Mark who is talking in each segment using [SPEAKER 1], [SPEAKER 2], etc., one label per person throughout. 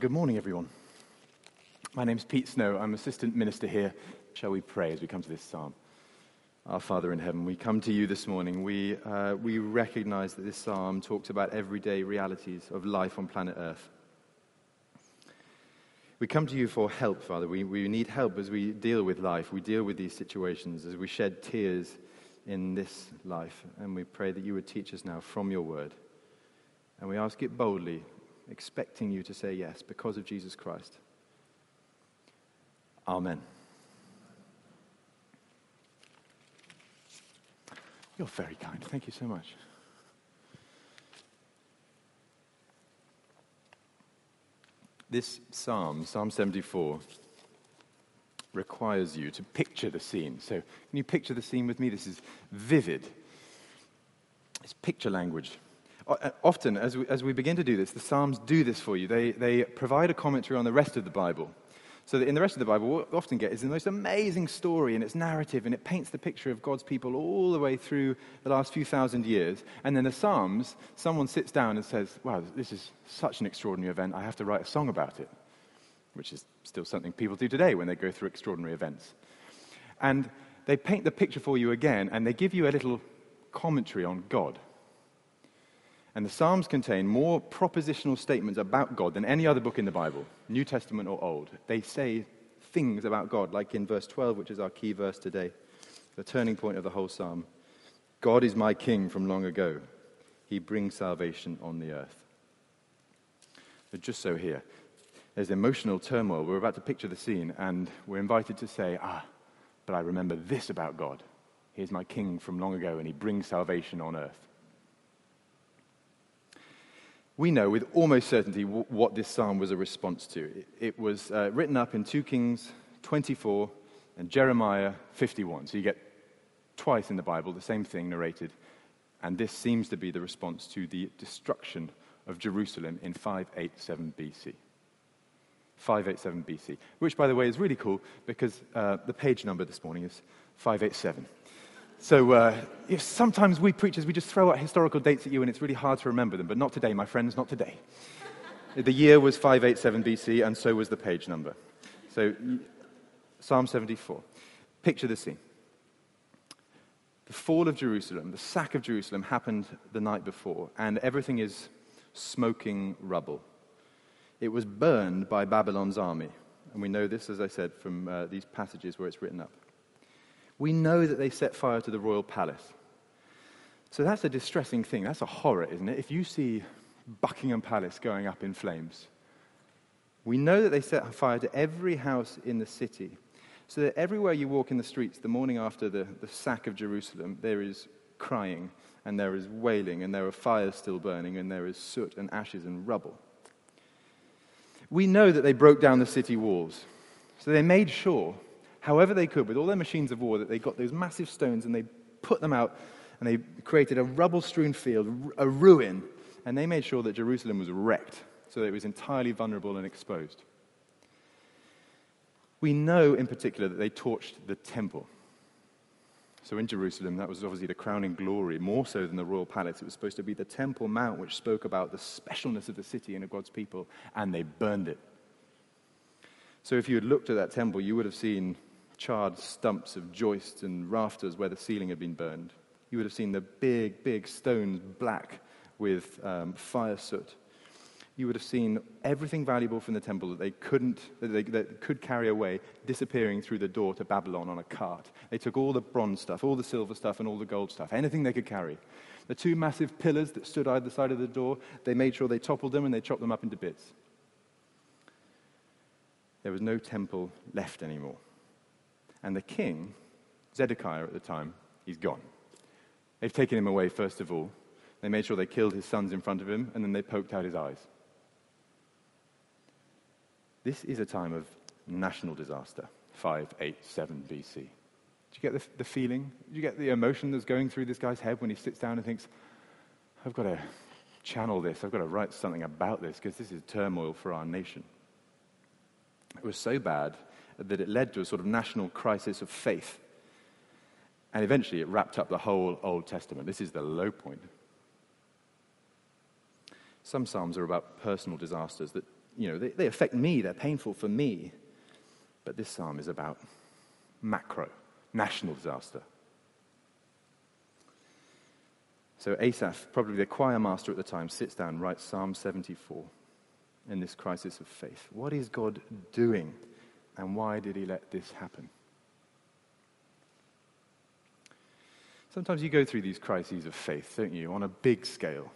[SPEAKER 1] Good morning, everyone. My name is Pete Snow. I'm assistant minister here. Shall we pray as we come to this psalm? Our Father in heaven, we come to you this morning. We, uh, we recognize that this psalm talks about everyday realities of life on planet Earth. We come to you for help, Father. We, we need help as we deal with life. We deal with these situations, as we shed tears in this life. And we pray that you would teach us now from your word. And we ask it boldly expecting you to say yes because of Jesus Christ. Amen. You're very kind. Thank you so much. This psalm, Psalm 74, requires you to picture the scene. So, can you picture the scene with me? This is vivid. It's picture language. Uh, often, as we, as we begin to do this, the Psalms do this for you. They, they provide a commentary on the rest of the Bible. So that in the rest of the Bible, what we often get is the most amazing story and its narrative, and it paints the picture of God's people all the way through the last few thousand years. And then the Psalms, someone sits down and says, Wow, this is such an extraordinary event, I have to write a song about it, which is still something people do today when they go through extraordinary events. And they paint the picture for you again, and they give you a little commentary on God. And the Psalms contain more propositional statements about God than any other book in the Bible, New Testament or Old. They say things about God, like in verse 12, which is our key verse today, the turning point of the whole Psalm. God is my king from long ago. He brings salvation on the earth. But just so here, there's emotional turmoil. We're about to picture the scene, and we're invited to say, Ah, but I remember this about God. He is my king from long ago, and he brings salvation on earth we know with almost certainty w- what this psalm was a response to. It, it was uh, written up in 2 Kings 24 and Jeremiah 51. So you get twice in the Bible the same thing narrated. And this seems to be the response to the destruction of Jerusalem in 587 BC. 587 BC, which, by the way, is really cool because uh, the page number this morning is 587. So uh, sometimes we preachers, we just throw out historical dates at you and it's really hard to remember them, but not today, my friends, not today. the year was 587 BC and so was the page number. So Psalm 74. Picture the scene. The fall of Jerusalem, the sack of Jerusalem happened the night before and everything is smoking rubble. It was burned by Babylon's army. And we know this, as I said, from uh, these passages where it's written up we know that they set fire to the royal palace. So that's a distressing thing. That's a horror, isn't it? If you see Buckingham Palace going up in flames, we know that they set fire to every house in the city. So that everywhere you walk in the streets the morning after the, the sack of Jerusalem, there is crying, and there is wailing, and there are fires still burning, and there is soot and ashes and rubble. We know that they broke down the city walls. So they made sure however they could, with all their machines of war, that they got those massive stones and they put them out and they created a rubble strewn field, a ruin, and they made sure that Jerusalem was wrecked so that it was entirely vulnerable and exposed. We know in particular that they torched the temple. So in Jerusalem, that was obviously the crowning glory, more so than the royal palace. It was supposed to be the Temple Mount, which spoke about the specialness of the city and of God's people, and they burned it. So if you had looked at that temple, you would have seen charred stumps of joists and rafters where the ceiling had been burned. You would have seen the big, big stones black with um, fire soot. You would have seen everything valuable from the temple that they couldn't, that they that could carry away, disappearing through the door to Babylon on a cart. They took all the bronze stuff, all the silver stuff, and all the gold stuff, anything they could carry. The two massive pillars that stood either side of the door, they made sure they toppled them and they chopped them up into bits. There was no temple left anymore. And the king, Zedekiah at the time, he's gone. They've taken him away, first of all. They made sure they killed his sons in front of him, and then they poked out his eyes. This is a time of national disaster, 587 BC. Do you get the, the feeling? Do you get the emotion that's going through this guy's head when he sits down and thinks, I've got to channel this, I've got to write something about this because this is turmoil for our nation? It was so bad that it led to a sort of national crisis of faith. And eventually it wrapped up the whole Old Testament. This is the low point. Some Psalms are about personal disasters that you know, they, they affect me, they're painful for me. But this psalm is about macro, national disaster. So Asaph, probably the choir master at the time, sits down and writes Psalm 74 in this crisis of faith. What is God doing, and why did he let this happen? Sometimes you go through these crises of faith, don't you, on a big scale.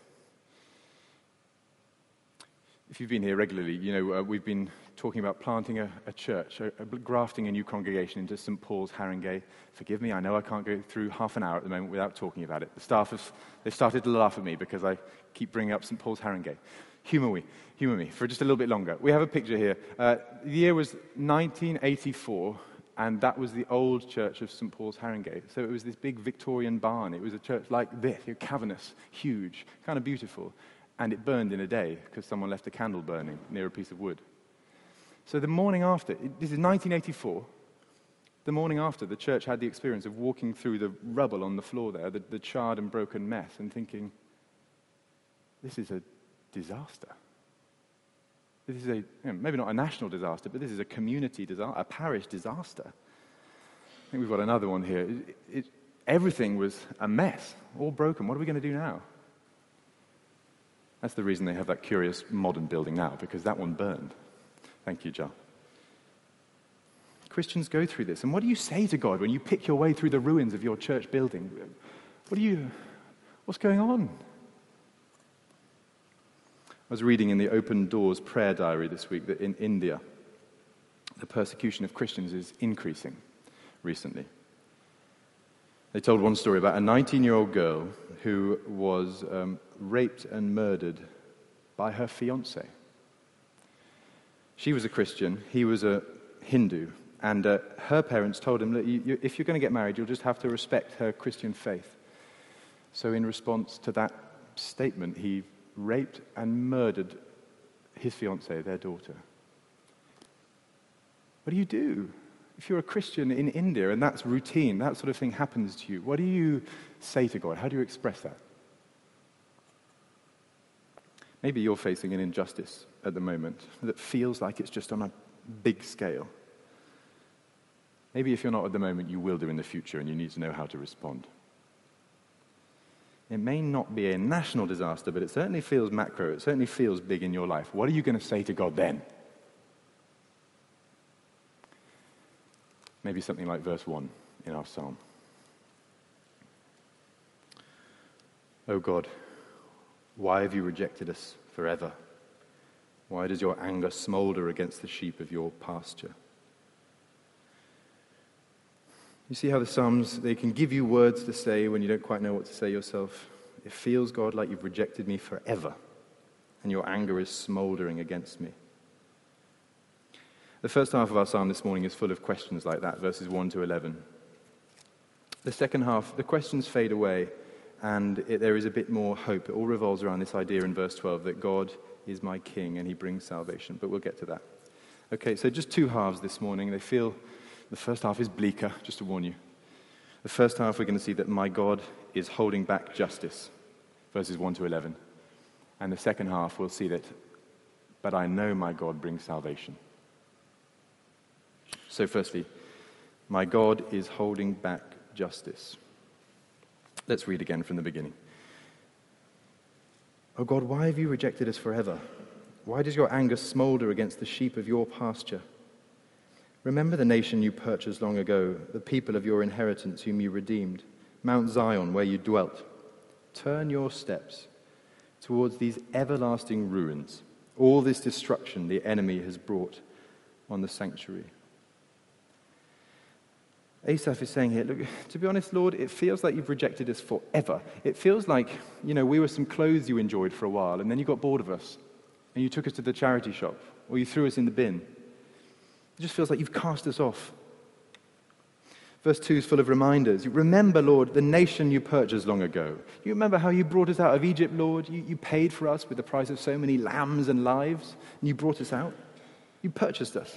[SPEAKER 1] If you've been here regularly, you know uh, we've been talking about planting a, a church, a, a, grafting a new congregation into St. Paul's, Harringay. Forgive me, I know I can't go through half an hour at the moment without talking about it. The staff have they started to laugh at me because I keep bringing up St. Paul's, Harringay. Humor me, humor me for just a little bit longer. We have a picture here. Uh, the year was 1984, and that was the old church of St. Paul's, Harringay. So it was this big Victorian barn. It was a church like this, cavernous, huge, kind of beautiful. And it burned in a day because someone left a candle burning near a piece of wood. So the morning after, this is 1984, the morning after, the church had the experience of walking through the rubble on the floor there, the, the charred and broken mess, and thinking, this is a disaster. This is a, you know, maybe not a national disaster, but this is a community disaster, a parish disaster. I think we've got another one here. It, it, everything was a mess, all broken. What are we going to do now? That's the reason they have that curious modern building now, because that one burned. Thank you, John. Christians go through this. And what do you say to God when you pick your way through the ruins of your church building? What do you, what's going on? I was reading in the Open Doors prayer diary this week that in India, the persecution of Christians is increasing recently. They told one story about a 19 year old girl who was um, raped and murdered by her fiance. She was a Christian, he was a Hindu, and uh, her parents told him that you, you, if you're going to get married, you'll just have to respect her Christian faith. So, in response to that statement, he raped and murdered his fiancée, their daughter. What do you do? If you're a Christian in India and that's routine, that sort of thing happens to you, what do you say to God? How do you express that? Maybe you're facing an injustice at the moment that feels like it's just on a big scale. Maybe if you're not at the moment, you will do in the future and you need to know how to respond. It may not be a national disaster, but it certainly feels macro. It certainly feels big in your life. What are you going to say to God then? Maybe something like verse 1 in our psalm. Oh God, why have you rejected us forever? Why does your anger smolder against the sheep of your pasture? You see how the Psalms, they can give you words to say when you don't quite know what to say yourself. It feels, God, like you've rejected me forever, and your anger is smoldering against me. The first half of our psalm this morning is full of questions like that, verses 1 to 11. The second half, the questions fade away, and it, there is a bit more hope. It all revolves around this idea in verse 12 that God is my king and he brings salvation, but we'll get to that. Okay, so just two halves this morning. They feel the first half is bleaker, just to warn you. The first half, we're going to see that my God is holding back justice, verses 1 to 11. And the second half, we'll see that, but I know my God brings salvation. So, firstly, my God is holding back justice. Let's read again from the beginning. Oh God, why have you rejected us forever? Why does your anger smolder against the sheep of your pasture? Remember the nation you purchased long ago, the people of your inheritance whom you redeemed, Mount Zion where you dwelt. Turn your steps towards these everlasting ruins, all this destruction the enemy has brought on the sanctuary. Asaph is saying here, look, to be honest, Lord, it feels like you've rejected us forever. It feels like, you know, we were some clothes you enjoyed for a while, and then you got bored of us, and you took us to the charity shop, or you threw us in the bin. It just feels like you've cast us off. Verse 2 is full of reminders. You remember, Lord, the nation you purchased long ago. You remember how you brought us out of Egypt, Lord? You, you paid for us with the price of so many lambs and lives, and you brought us out. You purchased us.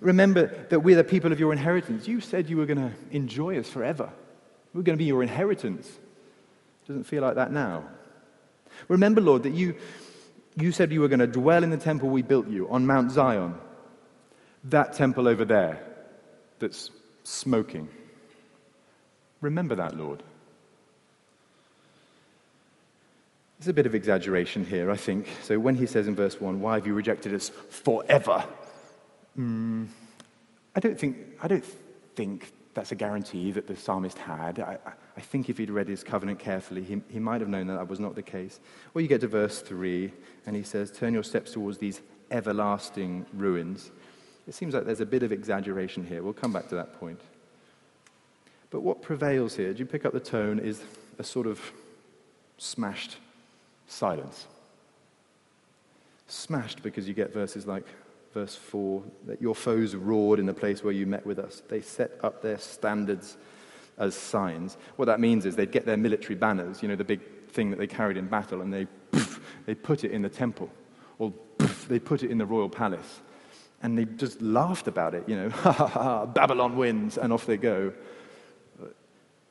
[SPEAKER 1] Remember that we're the people of your inheritance. You said you were going to enjoy us forever. We're going to be your inheritance. Doesn't feel like that now. Remember, Lord, that you You said you were going to dwell in the temple we built you on Mount Zion. That temple over there that's smoking. Remember that, Lord. There's a bit of exaggeration here, I think. So when he says in verse 1, Why have you rejected us forever? Mm, I, don't think, I don't think that's a guarantee that the psalmist had. I, I think if he'd read his covenant carefully, he, he might have known that that was not the case. Or you get to verse 3, and he says, Turn your steps towards these everlasting ruins. It seems like there's a bit of exaggeration here. We'll come back to that point. But what prevails here, do you pick up the tone, is a sort of smashed silence. Smashed because you get verses like verse 4 that your foes roared in the place where you met with us. They set up their standards as signs. What that means is they'd get their military banners, you know, the big thing that they carried in battle, and they, they put it in the temple, or they put it in the royal palace. And they just laughed about it, you know, ha ha ha, Babylon wins, and off they go.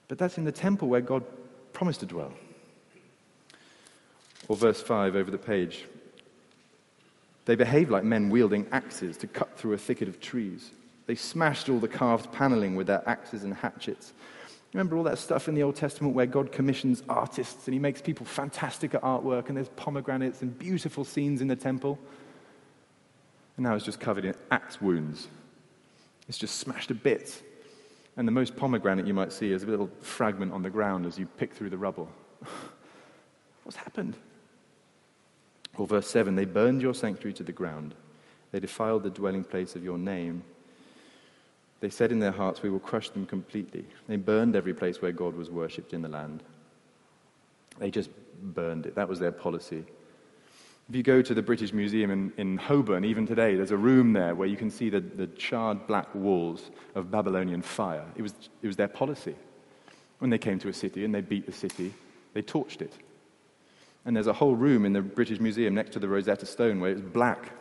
[SPEAKER 1] But that's in the temple where God promised to dwell. Or verse 5 over the page. They behaved like men wielding axes to cut through a thicket of trees. They smashed all the carved paneling with their axes and hatchets. Remember all that stuff in the Old Testament where God commissions artists and he makes people fantastic at artwork and there's pomegranates and beautiful scenes in the temple? And now it's just covered in axe wounds. It's just smashed to bits. And the most pomegranate you might see is a little fragment on the ground as you pick through the rubble. What's happened? Or verse 7 They burned your sanctuary to the ground, they defiled the dwelling place of your name. They said in their hearts, We will crush them completely. They burned every place where God was worshipped in the land. They just burned it. That was their policy. If you go to the British Museum in, in Holborn, even today, there's a room there where you can see the, the charred black walls of Babylonian fire. It was, it was their policy. When they came to a city and they beat the city, they torched it. And there's a whole room in the British Museum next to the Rosetta Stone where it's black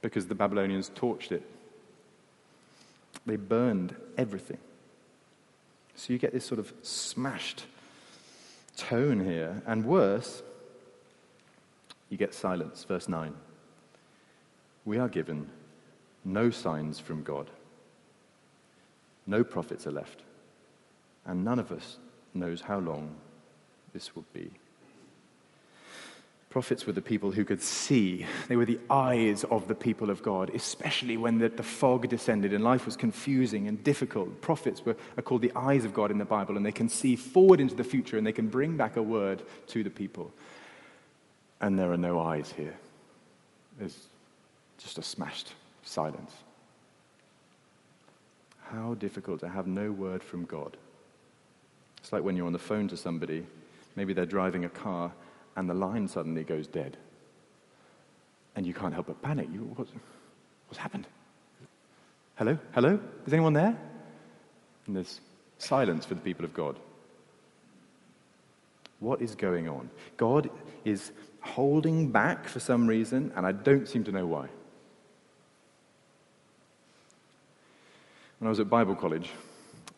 [SPEAKER 1] because the Babylonians torched it. They burned everything. So you get this sort of smashed tone here. And worse, you get silence. Verse 9. We are given no signs from God. No prophets are left. And none of us knows how long this will be. Prophets were the people who could see. They were the eyes of the people of God, especially when the, the, fog descended and life was confusing and difficult. Prophets were, are called the eyes of God in the Bible, and they can see forward into the future and they can bring back a word to the people. And there are no eyes here. There's just a smashed silence. How difficult to have no word from God. It's like when you're on the phone to somebody, maybe they're driving a car and the line suddenly goes dead. And you can't help but panic. You, what's, what's happened? Hello? Hello? Is anyone there? And there's silence for the people of God. What is going on? God is holding back for some reason, and I don't seem to know why. When I was at Bible college,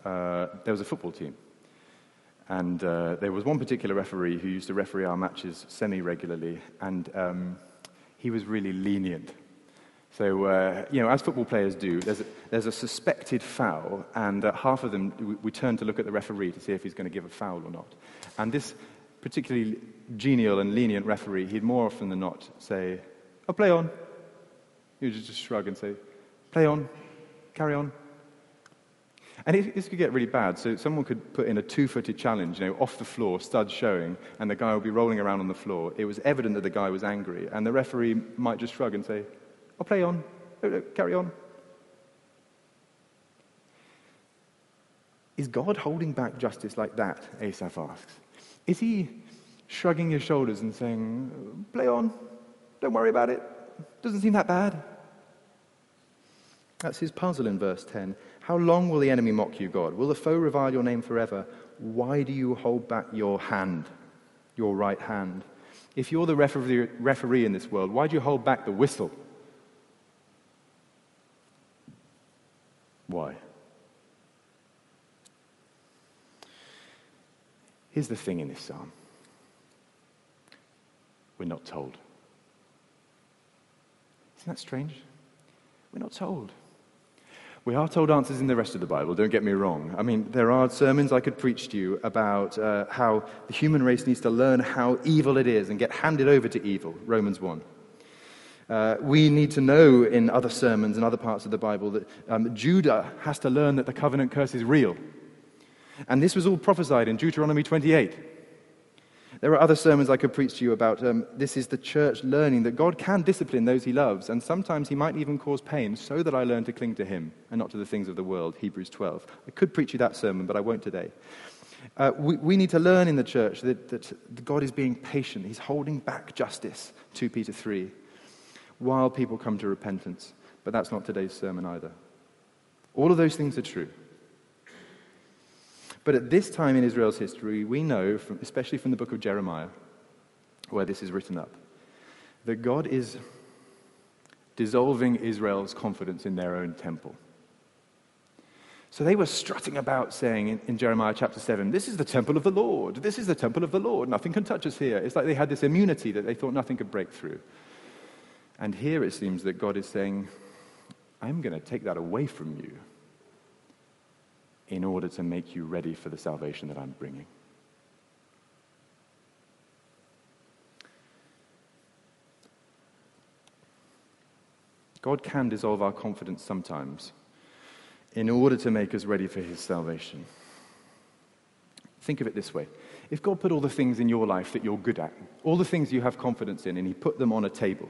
[SPEAKER 1] uh, there was a football team. And uh, there was one particular referee who used to referee our matches semi regularly, and um, he was really lenient. So, uh, you know, as football players do, there's a, there's a suspected foul, and uh, half of them, we, we, turn to look at the referee to see if he's going to give a foul or not. And this particularly genial and lenient referee, he'd more often than not say, Oh, play on. He would just shrug and say, Play on, carry on. And this could get really bad. So someone could put in a two-footed challenge, you know, off the floor, studs showing, and the guy would be rolling around on the floor. It was evident that the guy was angry, and the referee might just shrug and say, "I'll play on, carry on." Is God holding back justice like that? Asaph asks. Is he shrugging his shoulders and saying, "Play on, don't worry about it. Doesn't seem that bad." That's his puzzle in verse 10. How long will the enemy mock you, God? Will the foe revile your name forever? Why do you hold back your hand, your right hand? If you're the referee, referee in this world, why do you hold back the whistle? Why? Here's the thing in this psalm we're not told. Isn't that strange? We're not told. We are told answers in the rest of the Bible, don't get me wrong. I mean, there are sermons I could preach to you about uh, how the human race needs to learn how evil it is and get handed over to evil, Romans 1. Uh, we need to know in other sermons and other parts of the Bible that um, Judah has to learn that the covenant curse is real. And this was all prophesied in Deuteronomy 28. There are other sermons I could preach to you about um, this is the church learning that God can discipline those he loves, and sometimes he might even cause pain so that I learn to cling to him and not to the things of the world, Hebrews 12. I could preach you that sermon, but I won't today. Uh, we, we, need to learn in the church that, that God is being patient. He's holding back justice, 2 Peter 3, while people come to repentance. But that's not today's sermon either. All of those things are true. But at this time in Israel's history, we know, from, especially from the book of Jeremiah, where this is written up, that God is dissolving Israel's confidence in their own temple. So they were strutting about saying in, in, Jeremiah chapter 7, This is the temple of the Lord. This is the temple of the Lord. Nothing can touch us here. It's like they had this immunity that they thought nothing could break through. And here it seems that God is saying, I'm going to take that away from you in order to make you ready for the salvation that I'm bringing. God can dissolve our confidence sometimes in order to make us ready for his salvation. Think of it this way. If God put all the things in your life that you're good at, all the things you have confidence in, and he put them on a table,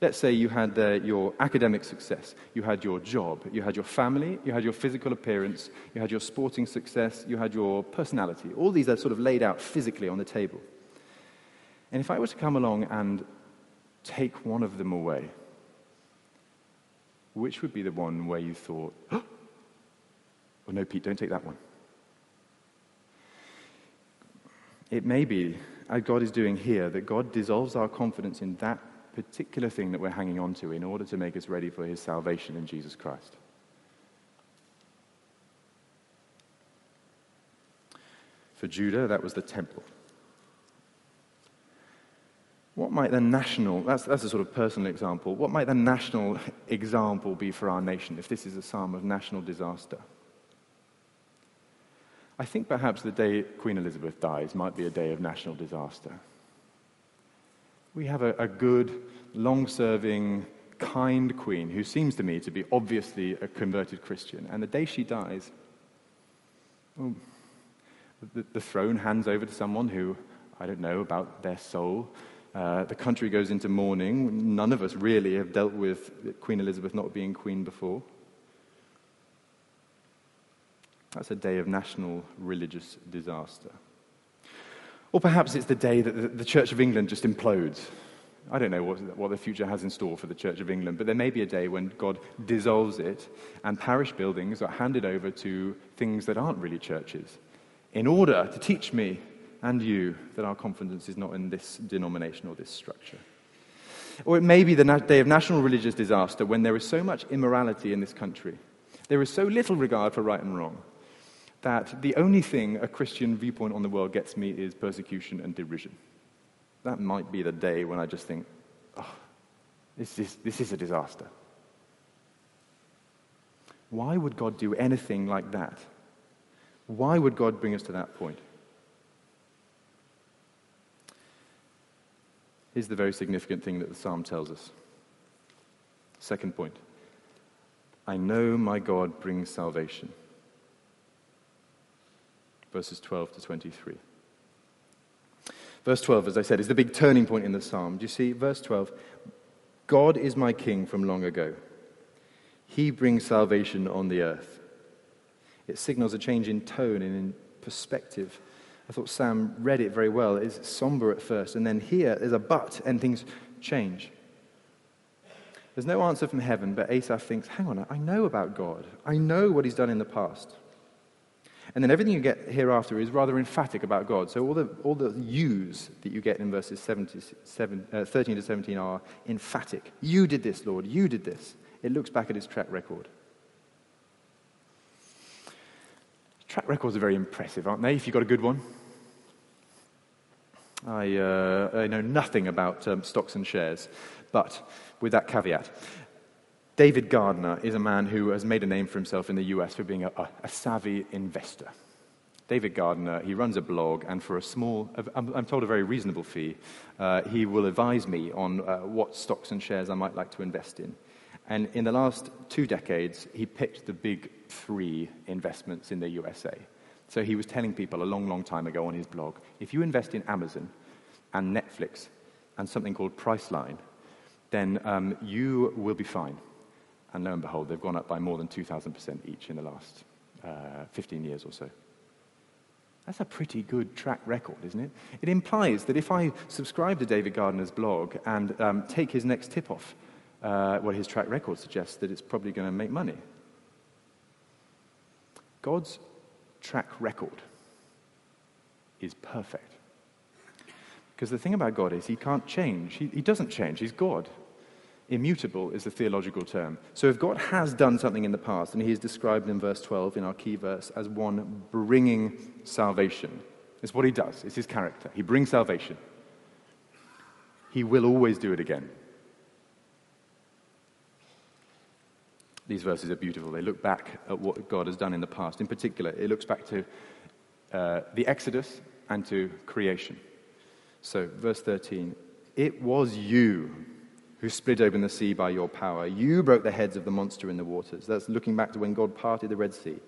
[SPEAKER 1] Let's say you had uh, your academic success, you had your job, you had your family, you had your physical appearance, you had your sporting success, you had your personality. All these are sort of laid out physically on the table. And if I were to come along and take one of them away, which would be the one where you thought, oh, no, Pete, don't take that one? It may be, as God is doing here, that God dissolves our confidence in that particular thing that we're hanging on to in order to make us ready for his salvation in Jesus Christ. For Judah, that was the temple. What might the national, that's, that's a sort of personal example, what might the national example be for our nation if this is a psalm of national disaster? I think perhaps the day Queen Elizabeth dies might be a day of national disaster. We have a, a good, long serving, kind queen who seems to me to be obviously a converted Christian. And the day she dies, well, the, the, throne hands over to someone who I don't know about their soul. Uh, the country goes into mourning. None of us really have dealt with Queen Elizabeth not being queen before. That's a day of national religious disaster. Or perhaps it's the day that the Church of England just implodes. I don't know what, the future has in store for the Church of England, but there may be a day when God dissolves it and parish buildings are handed over to things that aren't really churches in order to teach me and you that our confidence is not in this denomination or this structure. Or it may be the day of national religious disaster when there is so much immorality in this country. There is so little regard for right and wrong that the only thing a Christian viewpoint on the world gets me is persecution and derision. That might be the day when I just think, oh, this is, this is a disaster. Why would God do anything like that? Why would God bring us to that point? Here's the very significant thing that the psalm tells us. Second point I know my God brings salvation verses 12 to 23. Verse 12, as I said, is the big turning point in the psalm. Do you see? Verse 12 God is my king from long ago. He brings salvation on the earth. It signals a change in tone and in perspective. I thought Sam read it very well. It's somber at first, and then here there's a but, and things change. There's no answer from heaven, but Asaph thinks, hang on, I know about God. I know what he's done in the past. And then everything you get hereafter is rather emphatic about God. So all the, all the yous that you get in verses 7, uh, 13 to 17 are emphatic. You did this, Lord. You did this. It looks back at his track record. Track records are very impressive, aren't they, if you've got a good one? I, uh, I know nothing about um, stocks and shares, But with that caveat, David Gardner is a man who has made a name for himself in the US for being a, a, savvy investor. David Gardner, he runs a blog, and for a small, I'm, I'm told a very reasonable fee, uh, he will advise me on uh, what stocks and shares I might like to invest in. And in the last two decades, he picked the big three investments in the USA. So he was telling people a long, long time ago on his blog if you invest in Amazon and Netflix and something called Priceline, then um, you will be fine. And lo and behold, they've gone up by more than 2,000% each in the last uh, 15 years or so. That's a pretty good track record, isn't it? It implies that if I subscribe to David Gardner's blog and um, take his next tip off, uh, well, his track record suggests that it's probably going to make money. God's track record is perfect. Because the thing about God is he can't change. He, he doesn't change. He's God. Immutable is the theological term. So if God has done something in the past, and he is described in verse 12 in our key verse as one bringing salvation, it's what he does, it's his character. He brings salvation. He will always do it again. These verses are beautiful. They look back at what God has done in the past. In particular, it looks back to uh, the Exodus and to creation. So, verse 13 It was you who split open the sea by your power. You broke the heads of the monster in the waters. That's looking back to when God parted the Red Sea.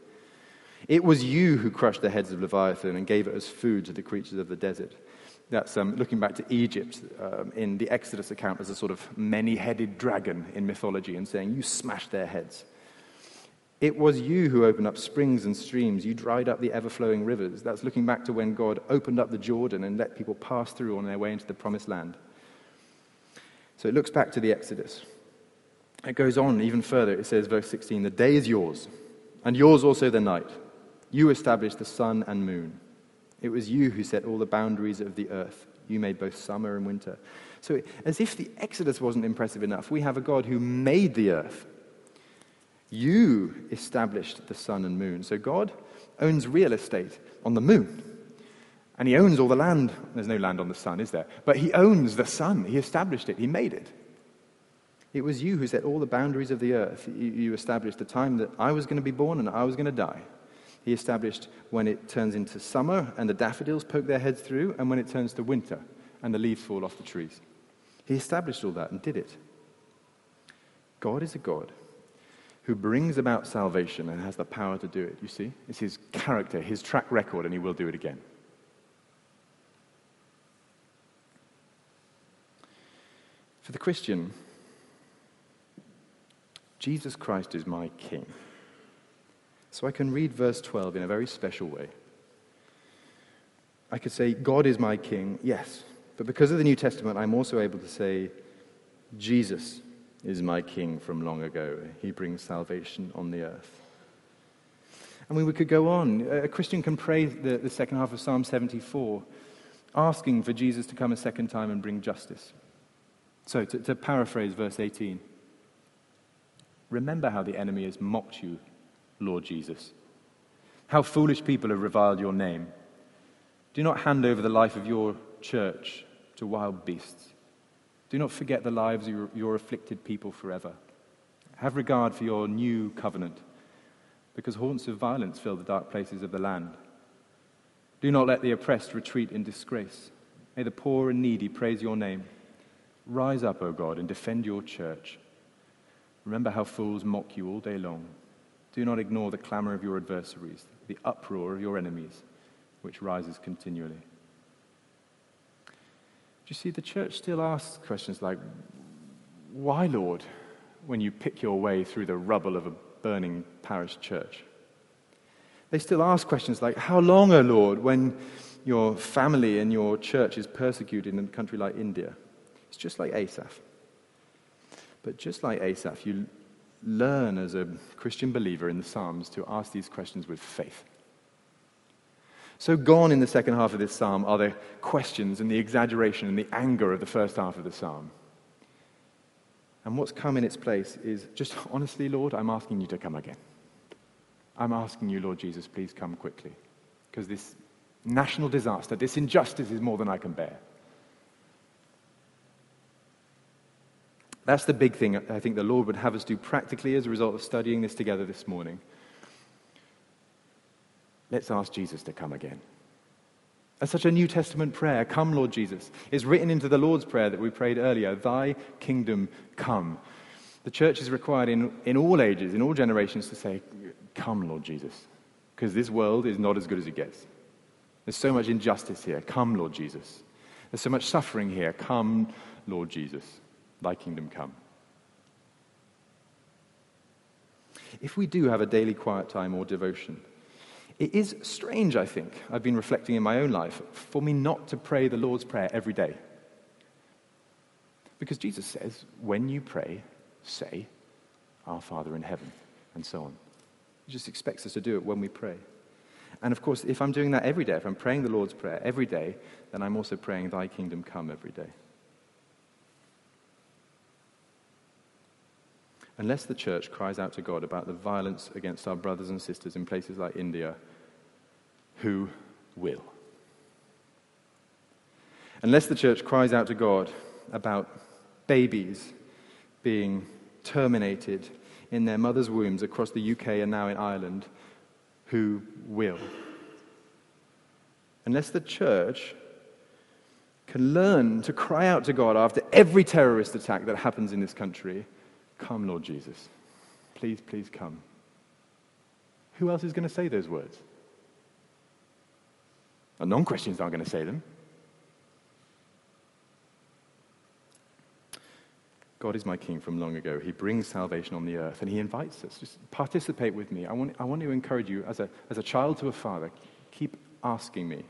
[SPEAKER 1] It was you who crushed the heads of Leviathan and gave it as food to the creatures of the desert. That's um, looking back to Egypt um, in the Exodus account as a sort of many headed dragon in mythology and saying, You smashed their heads. It was you who opened up springs and streams. You dried up the ever flowing rivers. That's looking back to when God opened up the Jordan and let people pass through on their way into the promised land. So it looks back to the Exodus. It goes on even further. It says, verse 16, The day is yours, and yours also the night. You established the sun and moon. It was you who set all the boundaries of the earth. You made both summer and winter. So, as if the Exodus wasn't impressive enough, we have a God who made the earth. You established the sun and moon. So, God owns real estate on the moon. And he owns all the land. There's no land on the sun, is there? But he owns the sun. He established it. He made it. It was you who set all the boundaries of the earth. You established the time that I was going to be born and I was going to die. He established when it turns into summer and the daffodils poke their heads through, and when it turns to winter and the leaves fall off the trees. He established all that and did it. God is a God who brings about salvation and has the power to do it. You see? It's his character, his track record, and he will do it again. For the Christian, Jesus Christ is my King. So I can read verse 12 in a very special way. I could say, God is my king, yes. But because of the New Testament, I'm also able to say, Jesus is my king from long ago. He brings salvation on the earth. I mean, we could go on. A Christian can pray the, the second half of Psalm 74, asking for Jesus to come a second time and bring justice. So, to, to paraphrase verse 18, remember how the enemy has mocked you Lord Jesus. How foolish people have reviled your name. Do not hand over the life of your church to wild beasts. Do not forget the lives of your, your afflicted people forever. Have regard for your new covenant, because haunts of violence fill the dark places of the land. Do not let the oppressed retreat in disgrace. May the poor and needy praise your name. Rise up, O God, and defend your church. Remember how fools mock you all day long. Do not ignore the clamor of your adversaries, the uproar of your enemies, which rises continually. Do you see, the church still asks questions like, Why, Lord, when you pick your way through the rubble of a burning parish church? They still ask questions like, How long, O Lord, when your family and your church is persecuted in a country like India? It's just like Asaph. But just like Asaph, you learn as a Christian believer in the Psalms to ask these questions with faith. So, gone in the second half of this psalm are the questions and the exaggeration and the anger of the first half of the psalm. And what's come in its place is just honestly, Lord, I'm asking you to come again. I'm asking you, Lord Jesus, please come quickly. Because this national disaster, this injustice is more than I can bear. That's the big thing I think the Lord would have us do practically as a result of studying this together this morning. Let's ask Jesus to come again. That's such a New Testament prayer, come, Lord Jesus, is written into the Lord's Prayer that we prayed earlier Thy kingdom come. The church is required in, in all ages, in all generations, to say, Come, Lord Jesus, because this world is not as good as it gets. There's so much injustice here. Come, Lord Jesus. There's so much suffering here. Come, Lord Jesus. Thy kingdom come. If we do have a daily quiet time or devotion, it is strange, I think, I've been reflecting in my own life, for me not to pray the Lord's Prayer every day. Because Jesus says, when you pray, say, Our Father in heaven, and so on. He just expects us to do it when we pray. And of course, if I'm doing that every day, if I'm praying the Lord's Prayer every day, then I'm also praying, Thy kingdom come every day. Unless the church cries out to God about the violence against our brothers and sisters in places like India, who will? Unless the church cries out to God about babies being terminated in their mother's wombs across the UK and now in Ireland, who will? Unless the church can learn to cry out to God after every terrorist attack that happens in this country, Come, Lord Jesus. Please, please come. Who else is going to say those words? A non Christians aren't going to say them. God is my king from long ago. He brings salvation on the earth and he invites us. Just participate with me. I want, I want to encourage you as a, as a child to a father, keep asking me.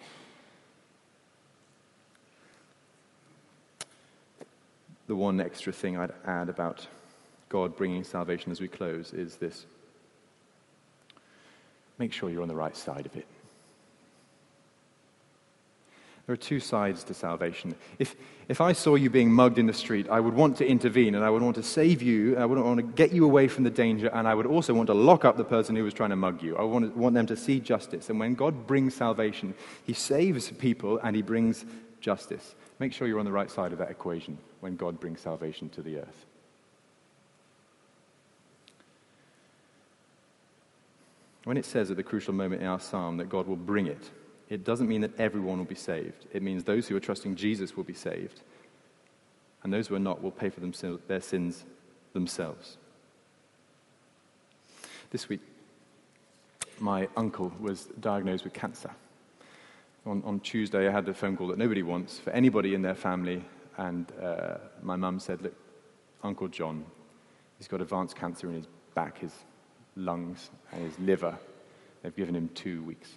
[SPEAKER 1] The one extra thing I'd add about God bringing salvation as we close is this make sure you're on the right side of it. There are two sides to salvation. If, if I saw you being mugged in the street, I would want to intervene and I would want to save you. I would want to get you away from the danger and I would also want to lock up the person who was trying to mug you. I want, want them to see justice. And when God brings salvation, He saves people and He brings justice. Make sure you're on the right side of that equation when God brings salvation to the earth. When it says at the crucial moment in our psalm that God will bring it, it doesn't mean that everyone will be saved. It means those who are trusting Jesus will be saved. And those who are not will pay for their sins themselves. This week, my uncle was diagnosed with cancer. On, on Tuesday, I had the phone call that nobody wants for anybody in their family. And uh, my mum said, Look, Uncle John, he's got advanced cancer in his back, his lungs, and his liver. They've given him two weeks.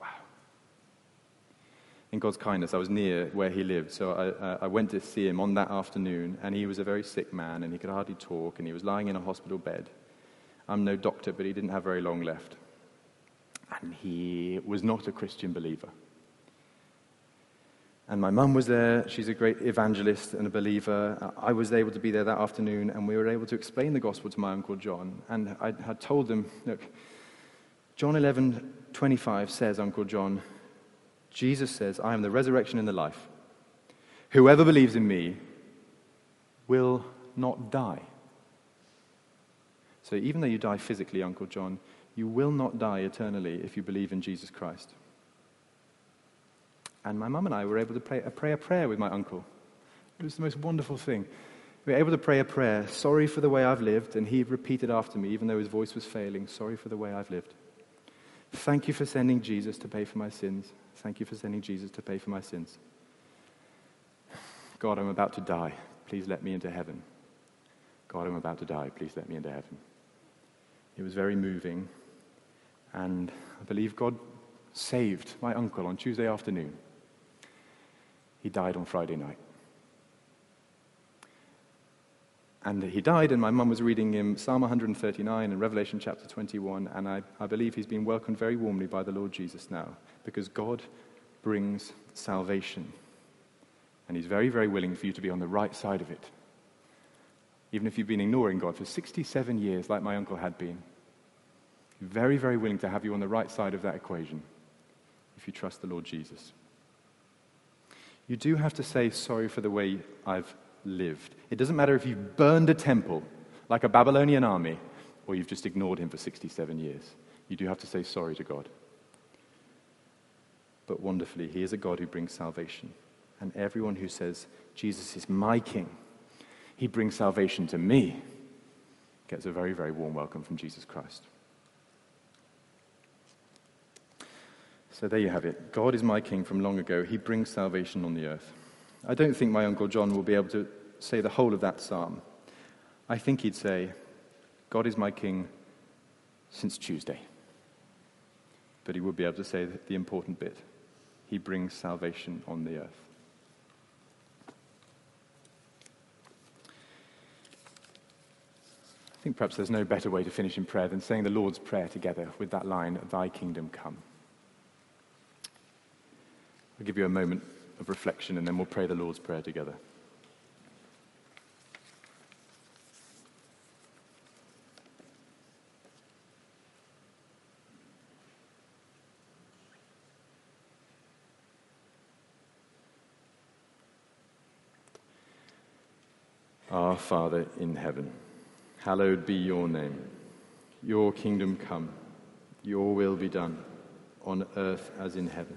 [SPEAKER 1] Wow. In God's kindness, I was near where he lived. So I, I, went to see him on that afternoon, and he was a very sick man, and he could hardly talk, and he was lying in a hospital bed. I'm no doctor, but he didn't have very long left. And he was not a Christian believer. And my mum was there. She's a great evangelist and a believer. I was able to be there that afternoon, and we were able to explain the gospel to my Uncle John. And I had told them, look, John 11, 25 says, Uncle John, Jesus says, I am the resurrection and the life. Whoever believes in me will not die. So even though you die physically, Uncle John, you will not die eternally if you believe in Jesus Christ. And my mum and I were able to pray, a prayer with my uncle. It was the most wonderful thing. We were able to pray a prayer, sorry for the way I've lived, and he repeated after me, even though his voice was failing, sorry for the way I've lived. Thank you for sending Jesus to pay for my sins. Thank you for sending Jesus to pay for my sins. God, I'm about to die. Please let me into heaven. God, I'm about to die. Please let me into heaven. It was very moving. And I believe God saved my uncle on Tuesday afternoon. He died on Friday night. And he died, and my mum was reading him Psalm 139 and Revelation chapter 21, and I, I believe he's been welcomed very warmly by the Lord Jesus now, because God brings salvation. And he's very, very willing for you to be on the right side of it. Even if you've been ignoring God for 67 years, like my uncle had been. Very, very willing to have you on the right side of that equation if you trust the Lord Jesus. You do have to say sorry for the way I've lived. It doesn't matter if you've burned a temple like a Babylonian army or you've just ignored him for 67 years. You do have to say sorry to God. But wonderfully, he is a God who brings salvation. And everyone who says, Jesus is my king, he brings salvation to me, gets a very, very warm welcome from Jesus Christ. So there you have it. God is my king from long ago. He brings salvation on the earth. I don't think my Uncle John will be able to say the whole of that psalm. I think he'd say, God is my king since Tuesday. But he would be able to say the important bit He brings salvation on the earth. I think perhaps there's no better way to finish in prayer than saying the Lord's Prayer together with that line, Thy kingdom come. I'll give you a moment of reflection and then we'll pray the Lord's Prayer together. Our Father in heaven, hallowed be your name. Your kingdom come, your will be done, on earth as in heaven.